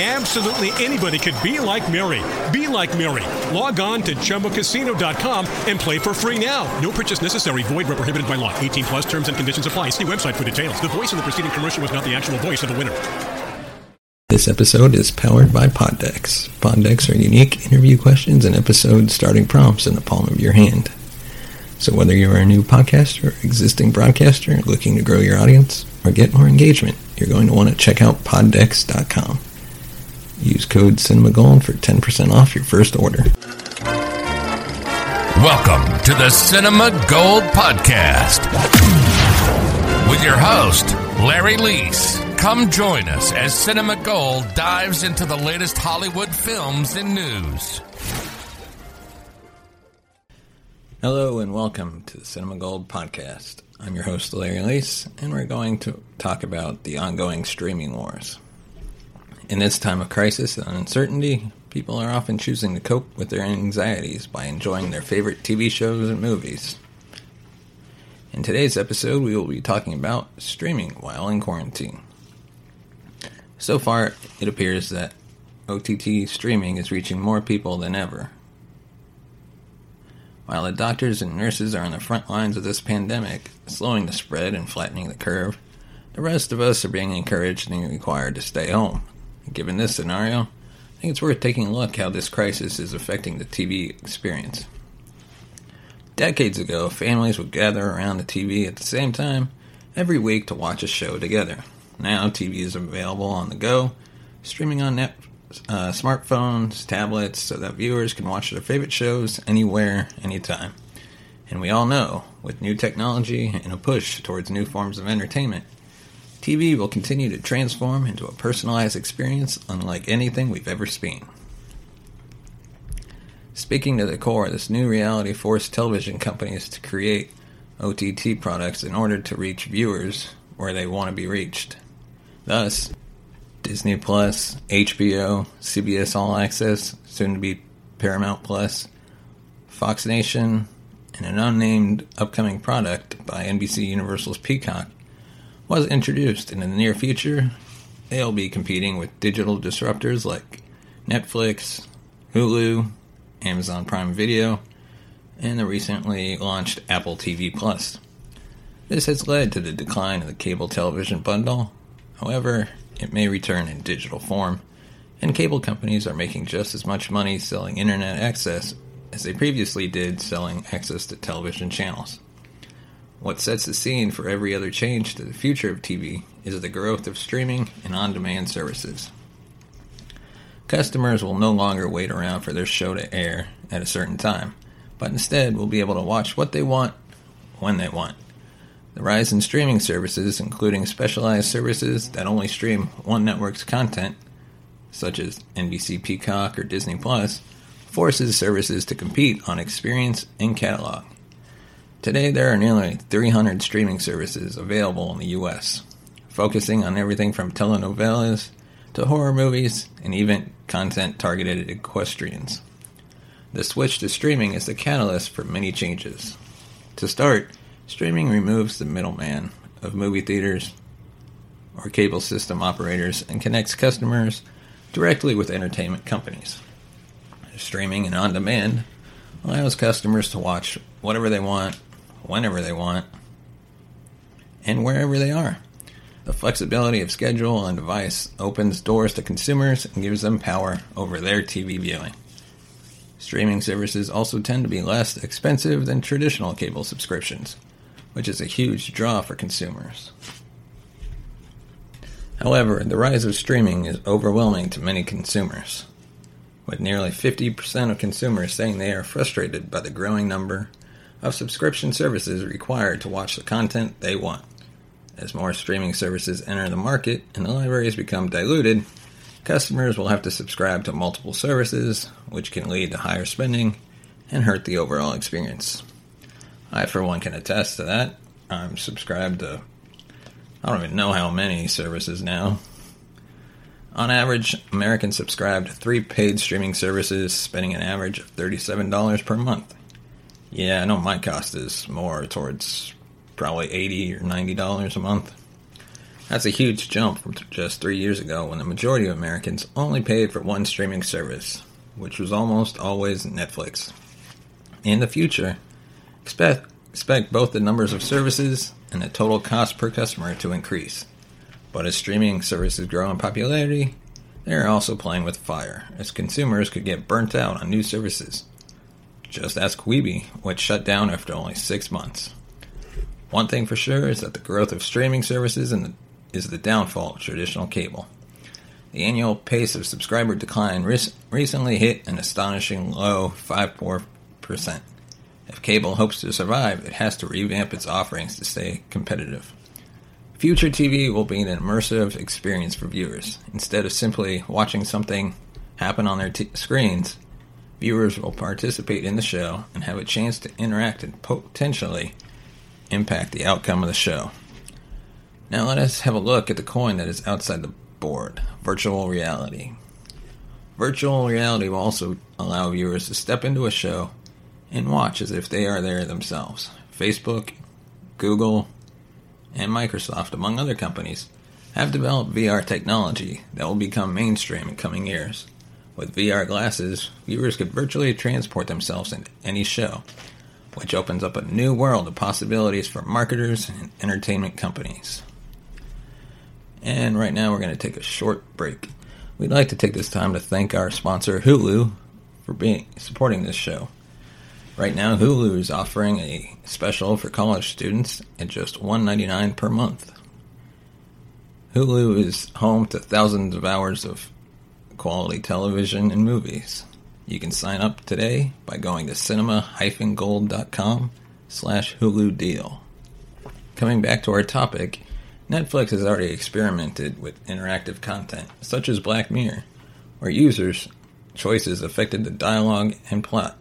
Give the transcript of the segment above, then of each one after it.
Absolutely anybody could be like Mary. Be like Mary. Log on to ChumbaCasino.com and play for free now. No purchase necessary. Void where prohibited by law. 18 plus terms and conditions apply. See website for details. The voice in the preceding commercial was not the actual voice of the winner. This episode is powered by Poddex. Poddex are unique interview questions and episode starting prompts in the palm of your hand. So whether you are a new podcaster, existing broadcaster, looking to grow your audience, or get more engagement, you're going to want to check out poddex.com. Use code CinemaGold for 10% off your first order. Welcome to the Cinema Gold Podcast with your host, Larry Leese. Come join us as Cinema Gold dives into the latest Hollywood films and news. Hello and welcome to the Cinema Gold Podcast. I'm your host, Larry Leese, and we're going to talk about the ongoing streaming wars. In this time of crisis and uncertainty, people are often choosing to cope with their anxieties by enjoying their favorite TV shows and movies. In today's episode, we will be talking about streaming while in quarantine. So far, it appears that OTT streaming is reaching more people than ever. While the doctors and nurses are on the front lines of this pandemic, slowing the spread and flattening the curve, the rest of us are being encouraged and required to stay home. Given this scenario, I think it's worth taking a look how this crisis is affecting the TV experience. Decades ago, families would gather around the TV at the same time every week to watch a show together. Now, TV is available on the go, streaming on net, uh, smartphones, tablets, so that viewers can watch their favorite shows anywhere, anytime. And we all know, with new technology and a push towards new forms of entertainment, TV will continue to transform into a personalized experience unlike anything we've ever seen. Speaking to the core, this new reality forced television companies to create OTT products in order to reach viewers where they want to be reached. Thus, Disney Plus, HBO, CBS All Access, soon to be Paramount Plus, Fox Nation, and an unnamed upcoming product by NBC Universal's Peacock was introduced. And in the near future, they'll be competing with digital disruptors like Netflix, Hulu, Amazon Prime Video, and the recently launched Apple TV Plus. This has led to the decline of the cable television bundle. However, it may return in digital form, and cable companies are making just as much money selling internet access as they previously did selling access to television channels. What sets the scene for every other change to the future of TV is the growth of streaming and on demand services. Customers will no longer wait around for their show to air at a certain time, but instead will be able to watch what they want when they want. The rise in streaming services, including specialized services that only stream one network's content, such as NBC Peacock or Disney Plus, forces services to compete on experience and catalog. Today, there are nearly 300 streaming services available in the U.S., focusing on everything from telenovelas to horror movies and even content targeted at equestrians. The switch to streaming is the catalyst for many changes. To start, streaming removes the middleman of movie theaters or cable system operators and connects customers directly with entertainment companies. Streaming and on demand allows customers to watch whatever they want, whenever they want, and wherever they are. The flexibility of schedule and device opens doors to consumers and gives them power over their TV viewing. Streaming services also tend to be less expensive than traditional cable subscriptions, which is a huge draw for consumers. However, the rise of streaming is overwhelming to many consumers, with nearly 50% of consumers saying they are frustrated by the growing number of subscription services required to watch the content they want. As more streaming services enter the market and the libraries become diluted, customers will have to subscribe to multiple services, which can lead to higher spending and hurt the overall experience. I, for one, can attest to that. I'm subscribed to I don't even know how many services now. On average, Americans subscribe to three paid streaming services, spending an average of $37 per month. Yeah, I know my cost is more towards probably 80 or $90 a month. That's a huge jump from just three years ago when the majority of Americans only paid for one streaming service, which was almost always Netflix. In the future, expect, expect both the numbers of services and the total cost per customer to increase. But as streaming services grow in popularity, they are also playing with fire, as consumers could get burnt out on new services. Just ask Quibi, which shut down after only six months. One thing for sure is that the growth of streaming services the, is the downfall of traditional cable. The annual pace of subscriber decline recently hit an astonishing low 5.4%. If cable hopes to survive, it has to revamp its offerings to stay competitive. Future TV will be an immersive experience for viewers. Instead of simply watching something happen on their t- screens, viewers will participate in the show and have a chance to interact and potentially impact the outcome of the show. Now let us have a look at the coin that is outside the board virtual reality. Virtual reality will also allow viewers to step into a show and watch as if they are there themselves. Facebook, Google, and Microsoft, among other companies, have developed VR technology that will become mainstream in coming years. With VR glasses, viewers could virtually transport themselves into any show, which opens up a new world of possibilities for marketers and entertainment companies. And right now, we're going to take a short break. We'd like to take this time to thank our sponsor, Hulu, for being supporting this show. Right now, Hulu is offering a special for college students at just $1.99 per month. Hulu is home to thousands of hours of quality television and movies. You can sign up today by going to cinema-gold.com slash Hulu deal. Coming back to our topic, Netflix has already experimented with interactive content, such as Black Mirror, where users' choices affected the dialogue and plot.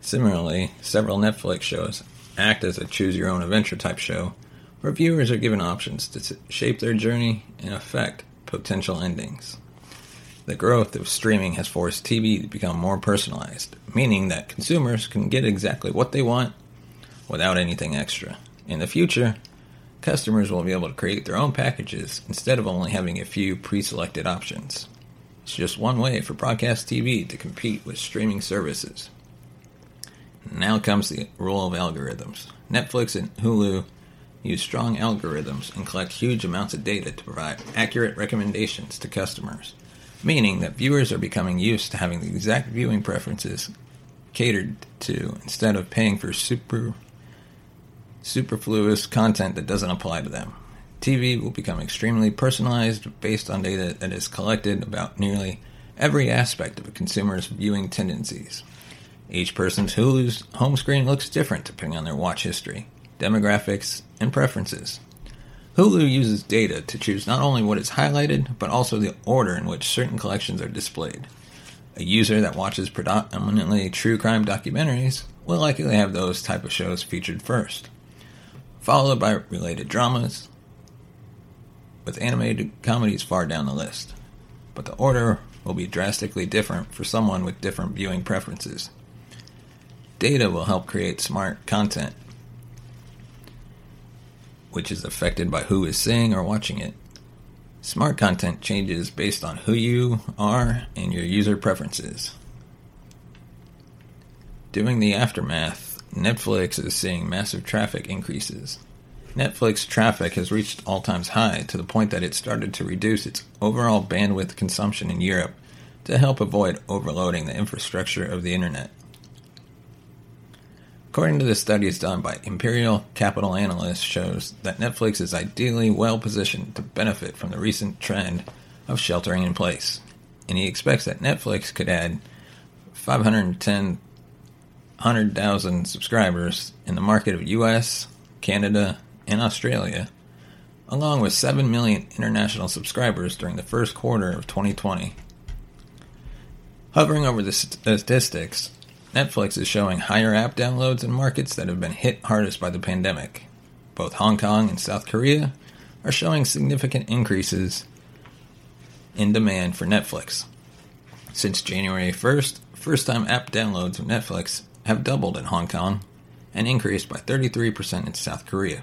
Similarly, several Netflix shows act as a choose your own adventure type show where viewers are given options to shape their journey and affect potential endings. The growth of streaming has forced TV to become more personalized, meaning that consumers can get exactly what they want without anything extra. In the future, customers will be able to create their own packages instead of only having a few pre selected options. It's just one way for broadcast TV to compete with streaming services. Now comes the role of algorithms. Netflix and Hulu use strong algorithms and collect huge amounts of data to provide accurate recommendations to customers, meaning that viewers are becoming used to having the exact viewing preferences catered to instead of paying for super superfluous content that doesn't apply to them. TV will become extremely personalized based on data that is collected about nearly every aspect of a consumer's viewing tendencies. Each person's Hulu's home screen looks different depending on their watch history, demographics, and preferences. Hulu uses data to choose not only what is highlighted, but also the order in which certain collections are displayed. A user that watches predominantly true crime documentaries will likely have those type of shows featured first, followed by related dramas, with animated comedies far down the list. But the order will be drastically different for someone with different viewing preferences. Data will help create smart content, which is affected by who is seeing or watching it. Smart content changes based on who you are and your user preferences. During the aftermath, Netflix is seeing massive traffic increases. Netflix traffic has reached all times high to the point that it started to reduce its overall bandwidth consumption in Europe to help avoid overloading the infrastructure of the internet. According to the studies done by Imperial Capital Analysts shows that Netflix is ideally well positioned to benefit from the recent trend of sheltering in place. And he expects that Netflix could add 510 100,000 subscribers in the market of US, Canada, and Australia, along with 7 million international subscribers during the first quarter of 2020. Hovering over the uh, statistics, Netflix is showing higher app downloads in markets that have been hit hardest by the pandemic. Both Hong Kong and South Korea are showing significant increases in demand for Netflix. Since January 1st, first time app downloads of Netflix have doubled in Hong Kong and increased by 33% in South Korea.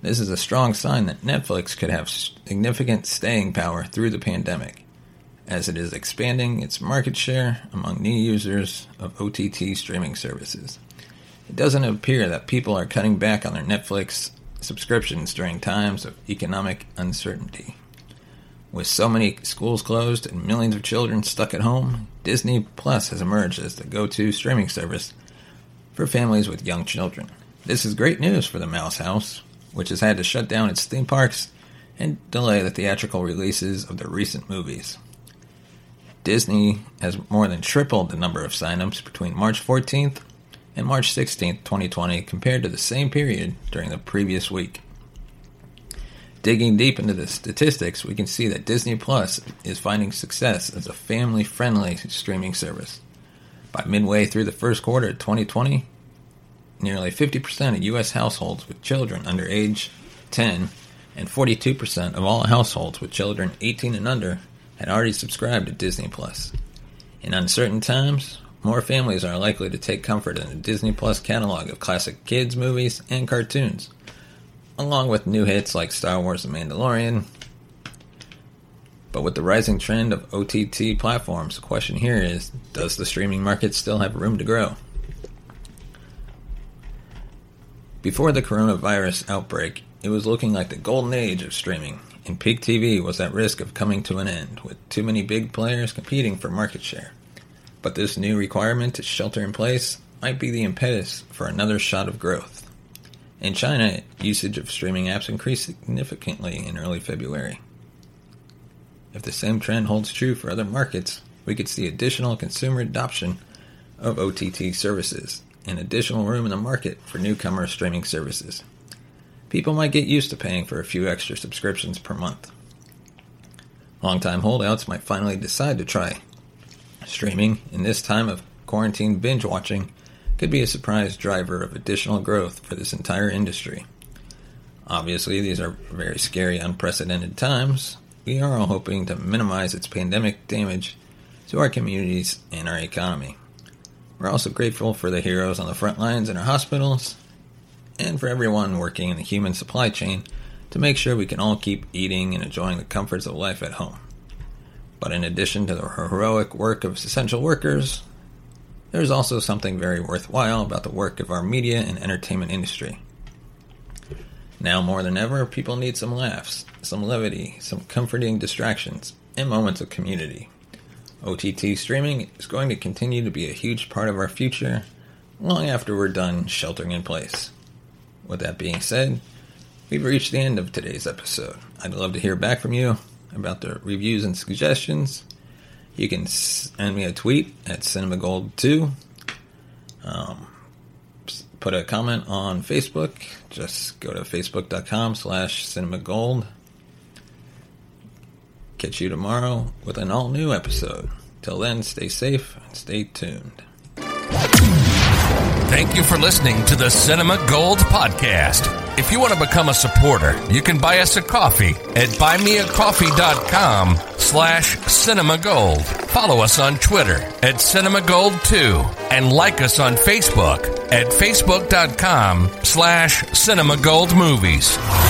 This is a strong sign that Netflix could have significant staying power through the pandemic as it is expanding its market share among new users of OTT streaming services. It doesn't appear that people are cutting back on their Netflix subscriptions during times of economic uncertainty. With so many schools closed and millions of children stuck at home, Disney Plus has emerged as the go to streaming service for families with young children. This is great news for the Mouse House, which has had to shut down its theme parks and delay the theatrical releases of their recent movies. Disney has more than tripled the number of signups between March 14th and March 16th, 2020, compared to the same period during the previous week. Digging deep into the statistics, we can see that Disney Plus is finding success as a family friendly streaming service. By midway through the first quarter of 2020, nearly 50% of U.S. households with children under age 10 and 42% of all households with children 18 and under had already subscribed to Disney Plus. In uncertain times, more families are likely to take comfort in the Disney Plus catalog of classic kids movies and cartoons, along with new hits like Star Wars and Mandalorian. But with the rising trend of OTT platforms, the question here is does the streaming market still have room to grow? Before the coronavirus outbreak, it was looking like the golden age of streaming, and peak TV was at risk of coming to an end, with too many big players competing for market share. But this new requirement to shelter in place might be the impetus for another shot of growth. In China, usage of streaming apps increased significantly in early February. If the same trend holds true for other markets, we could see additional consumer adoption of OTT services and additional room in the market for newcomer streaming services people might get used to paying for a few extra subscriptions per month. Longtime holdouts might finally decide to try. Streaming in this time of quarantine binge watching could be a surprise driver of additional growth for this entire industry. Obviously, these are very scary, unprecedented times. We are all hoping to minimize its pandemic damage to our communities and our economy. We're also grateful for the heroes on the front lines in our hospitals and for everyone working in the human supply chain to make sure we can all keep eating and enjoying the comforts of life at home. But in addition to the heroic work of essential workers, there's also something very worthwhile about the work of our media and entertainment industry. Now more than ever, people need some laughs, some levity, some comforting distractions, and moments of community. OTT streaming is going to continue to be a huge part of our future long after we're done sheltering in place. With that being said, we've reached the end of today's episode. I'd love to hear back from you about the reviews and suggestions. You can send me a tweet at cinemagold2. Um, put a comment on Facebook, just go to facebook.com slash cinemagold. Catch you tomorrow with an all new episode. Till then, stay safe and stay tuned. Thank you for listening to the Cinema Gold Podcast. If you want to become a supporter, you can buy us a coffee at buymeacoffee.com slash cinemagold. Follow us on Twitter at cinemagold2 and like us on Facebook at facebook.com slash cinemagoldmovies.